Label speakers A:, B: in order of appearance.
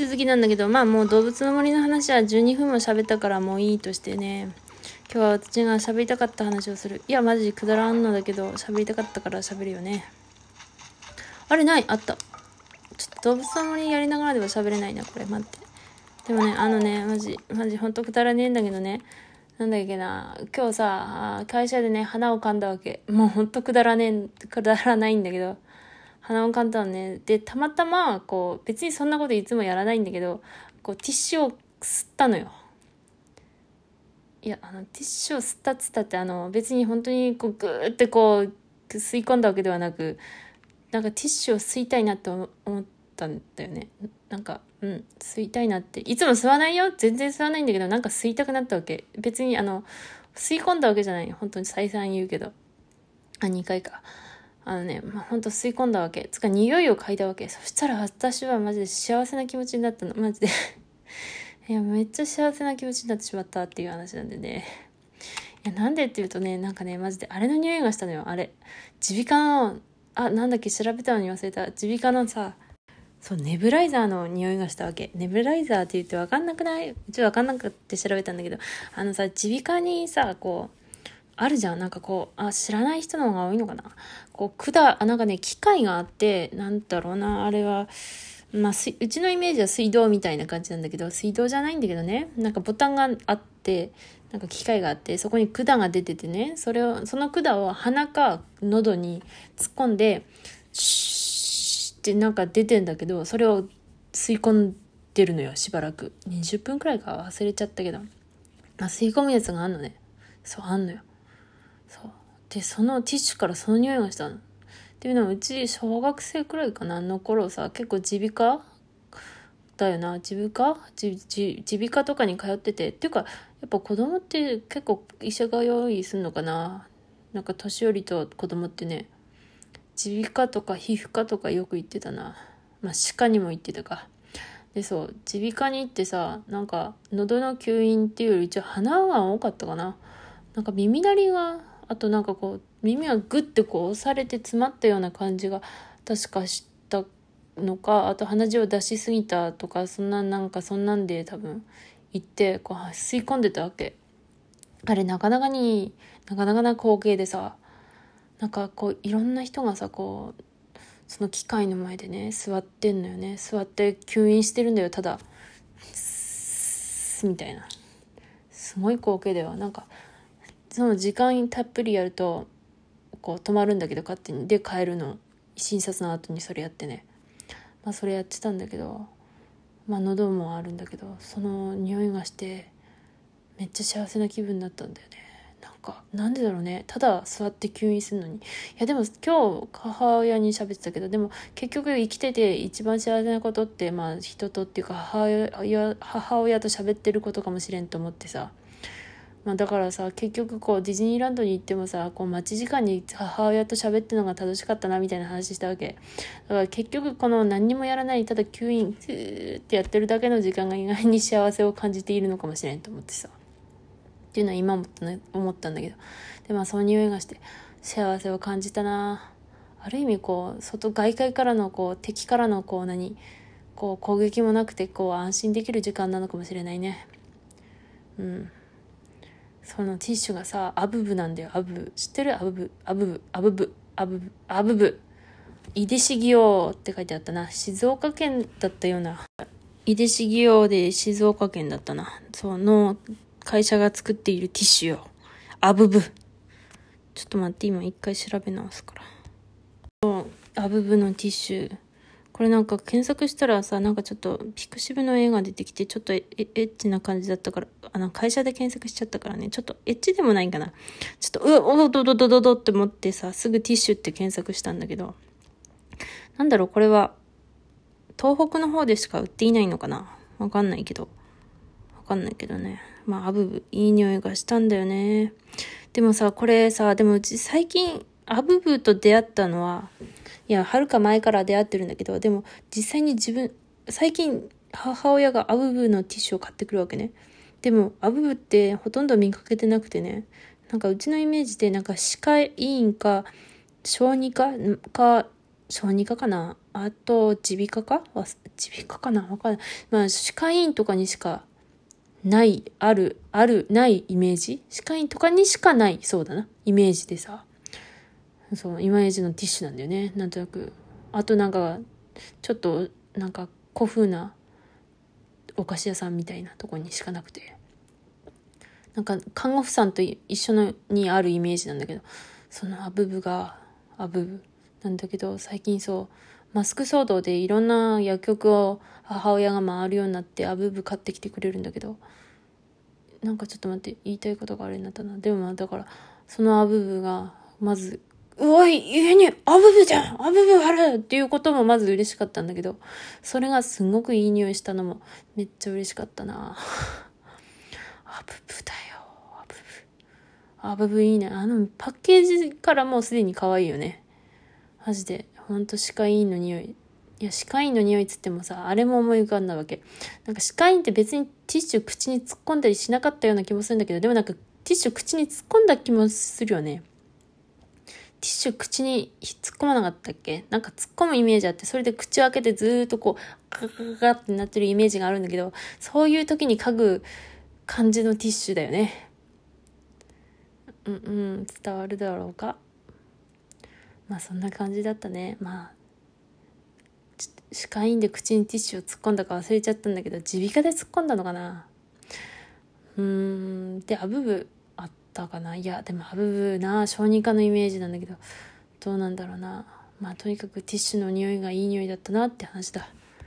A: 続きなんだけど、まあもう動物の森の話は12分も喋ったからもういいとしてね。今日は私が喋りたかった話をする。いや、マジくだらんのだけど、喋りたかったから喋るよね。あれないあった。ちょっと動物の森やりながらでは喋れないな、これ。待って。でもね、あのね、マジ、マジほんとくだらねえんだけどね。なんだっけな、今日さ、会社でね、花を噛んだわけ。もうほんとくだらねえ、くだらないんだけど。鼻をかんだね。で、たまたま、こう、別にそんなこといつもやらないんだけど、こう、ティッシュを吸ったのよ。いや、あの、ティッシュを吸ったっつったって、あの、別に本当に、こう、ぐーってこう、吸い込んだわけではなく、なんかティッシュを吸いたいなって思ったんだよね。なんか、うん、吸いたいなって。いつも吸わないよ全然吸わないんだけど、なんか吸いたくなったわけ。別に、あの、吸い込んだわけじゃない。本当に再三言うけど。あ、2回か。あのね、まあ、ほんと吸い込んだわけ。つか匂いを嗅いだわけ。そしたら私はマジで幸せな気持ちになったの。マジで いや、めっちゃ幸せな気持ちになってしまったっていう話なんでね。いや、なんでって言うとね、なんかね、マジであれの匂いがしたのよ。あれ。耳鼻科の、あ、なんだっけ、調べたのに忘れた。耳鼻科のさ、そう、ネブライザーの匂いがしたわけ。ネブライザーって言ってわかんなくない？うちわかんなくって調べたんだけど、あのさ、耳鼻科にさ、こう、あるじゃん。なんかこう、あ、知らない人の方が多いのかな。こう、管、あ、なんかね、機械があって、なんだろうな、あれは、まあ、うちのイメージは水道みたいな感じなんだけど、水道じゃないんだけどね、なんかボタンがあって、なんか機械があって、そこに管が出ててね、それを、その管を鼻か喉に突っ込んで、シーってなんか出てんだけど、それを吸い込んでるのよ、しばらく。20分くらいか忘れちゃったけど。まあ、吸い込むやつがあんのね。そう、あんのよ。で、そのティッシュからその匂いがしたの。っていうのはうち小学生くらいかなの頃さ結構耳鼻科？だよな。耳鼻科？耳鼻科とかに通ってて。っていうかやっぱ子供って結構医者が用意すんのかな。なんか年寄りと子供ってね。耳鼻科とか皮膚科とかよく行ってたな。まあ歯科にも行ってたか。でそう耳鼻科に行ってさなんか喉の吸引っていうより一応鼻が多かったかな。なんか耳鳴りがあとなんかこう耳がグッてこう押されて詰まったような感じが確かしたのかあと鼻血を出しすぎたとかそんななんかそんなんで多分行ってこう吸い込んでたわけ。あれなかなかになかなかな光景でさなんかこういろんな人がさこうその機械の前でね座ってんのよね。座って吸引してるんだよただ。みたいな。すごい光景ではなんかその時間たっぷりやるとこう止まるんだけど勝手に。で帰るの。診察の後にそれやってね。まあそれやってたんだけどまあ喉もあるんだけどその匂いがしてめっちゃ幸せな気分になったんだよね。なんかなんでだろうね。ただ座って吸引するのに。いやでも今日母親に喋ってたけどでも結局生きてて一番幸せなことってまあ人とっていうか母親母親と喋ってることかもしれんと思ってさ。まあ、だからさ結局こうディズニーランドに行ってもさこう待ち時間に母親と喋ってるのが楽しかったなみたいな話したわけ。だから結局この何にもやらないただ吸引スーってやってるだけの時間が意外に幸せを感じているのかもしれんと思ってさ。っていうのは今も思ったんだけど。でまあその匂いがして幸せを感じたな。ある意味こう外外界からのこう敵からのこう何こう攻撃もなくてこう安心できる時間なのかもしれないね。うん。そのティッシュがさ、アブブなんだよ、アブブ。知ってる？アブブ、アブブ、アブブ、アブブ、アブブ。井出茂雄って書いてあったな。静岡県だったような。井出茂雄で静岡県だったな。その会社が作っているティッシュよ。アブブ。ちょっと待って、今一回調べ直すから。そう、アブブのティッシュ。これなんか検索したらさ、なんかちょっとピクシブの絵が出てきて、ちょっとエッチな感じだったから、あの、会社で検索しちゃったからね、ちょっとエッチでもないんかな。ちょっと、うおどどどどどって思ってさ、すぐティッシュって検索したんだけど、なんだろう、これは、東北の方でしか売っていないのかな？わかんないけど。わかんないけどね。まあ、アブブ、いい匂いがしたんだよね。でもさ、これさ、でもうち最近、アブブと出会ったのは、いや、はるか前から出会ってるんだけど、でも実際に自分、最近母親がアブブのティッシュを買ってくるわけね。でも、アブブってほとんど見かけてなくてね、なんかうちのイメージでなんか歯科医院か小児科か小児科かな？あと耳鼻科か？耳鼻科かな？わかんない。まあ歯科医院とかにしかないあるあるないイメージ？歯科医院とかにしかないそうだな。イメージでさ。そうイメージのティッシュなんだよね。なんとなくあとなんかちょっとなんか古風なお菓子屋さんみたいなとこにしかなくて。なんか看護婦さんと一緒のにあるイメージなんだけどそのアブブがアブブ。なんだけど最近そうマスク騒動でいろんな薬局を母親が回るようになってアブブ買ってきてくれるんだけどなんかちょっと待って言いたいことがあれになったな。でもだからそのアブブがまずうわ、家にアブブじゃんアブブあるっていうこともまず嬉しかったんだけど、それがすごくいい匂いしたのもめっちゃ嬉しかったな アブブだよ、アブブ。アブブいいね。あの、パッケージからもうすでに可愛いよね。マジで。ほんと歯科医院の匂い。いや、歯科医院の匂いっつってもさ、あれも思い浮かんだわけ。なんか歯科医院って別にティッシュ口に突っ込んだりしなかったような気もするんだけど、でもなんかティッシュ口に突っ込んだ気もするよね。ティッシュ口に突っ込まなかったっけ？なんか突っ込むイメージあって、それで口を開けてずっとこう、カカカカってなってるイメージがあるんだけど、そういう時に嗅ぐ感じのティッシュだよね。うんうん、伝わるだろうか？まあそんな感じだったね。まあ、歯科医院で口にティッシュを突っ込んだか忘れちゃったんだけど、耳鼻科で突っ込んだのかなうーん、で、アブブったかな？いや、でもアブブな、小児科のイメージなんだけど、どうなんだろうな。まあとにかくティッシュの匂いがいい匂いだったなって話だ。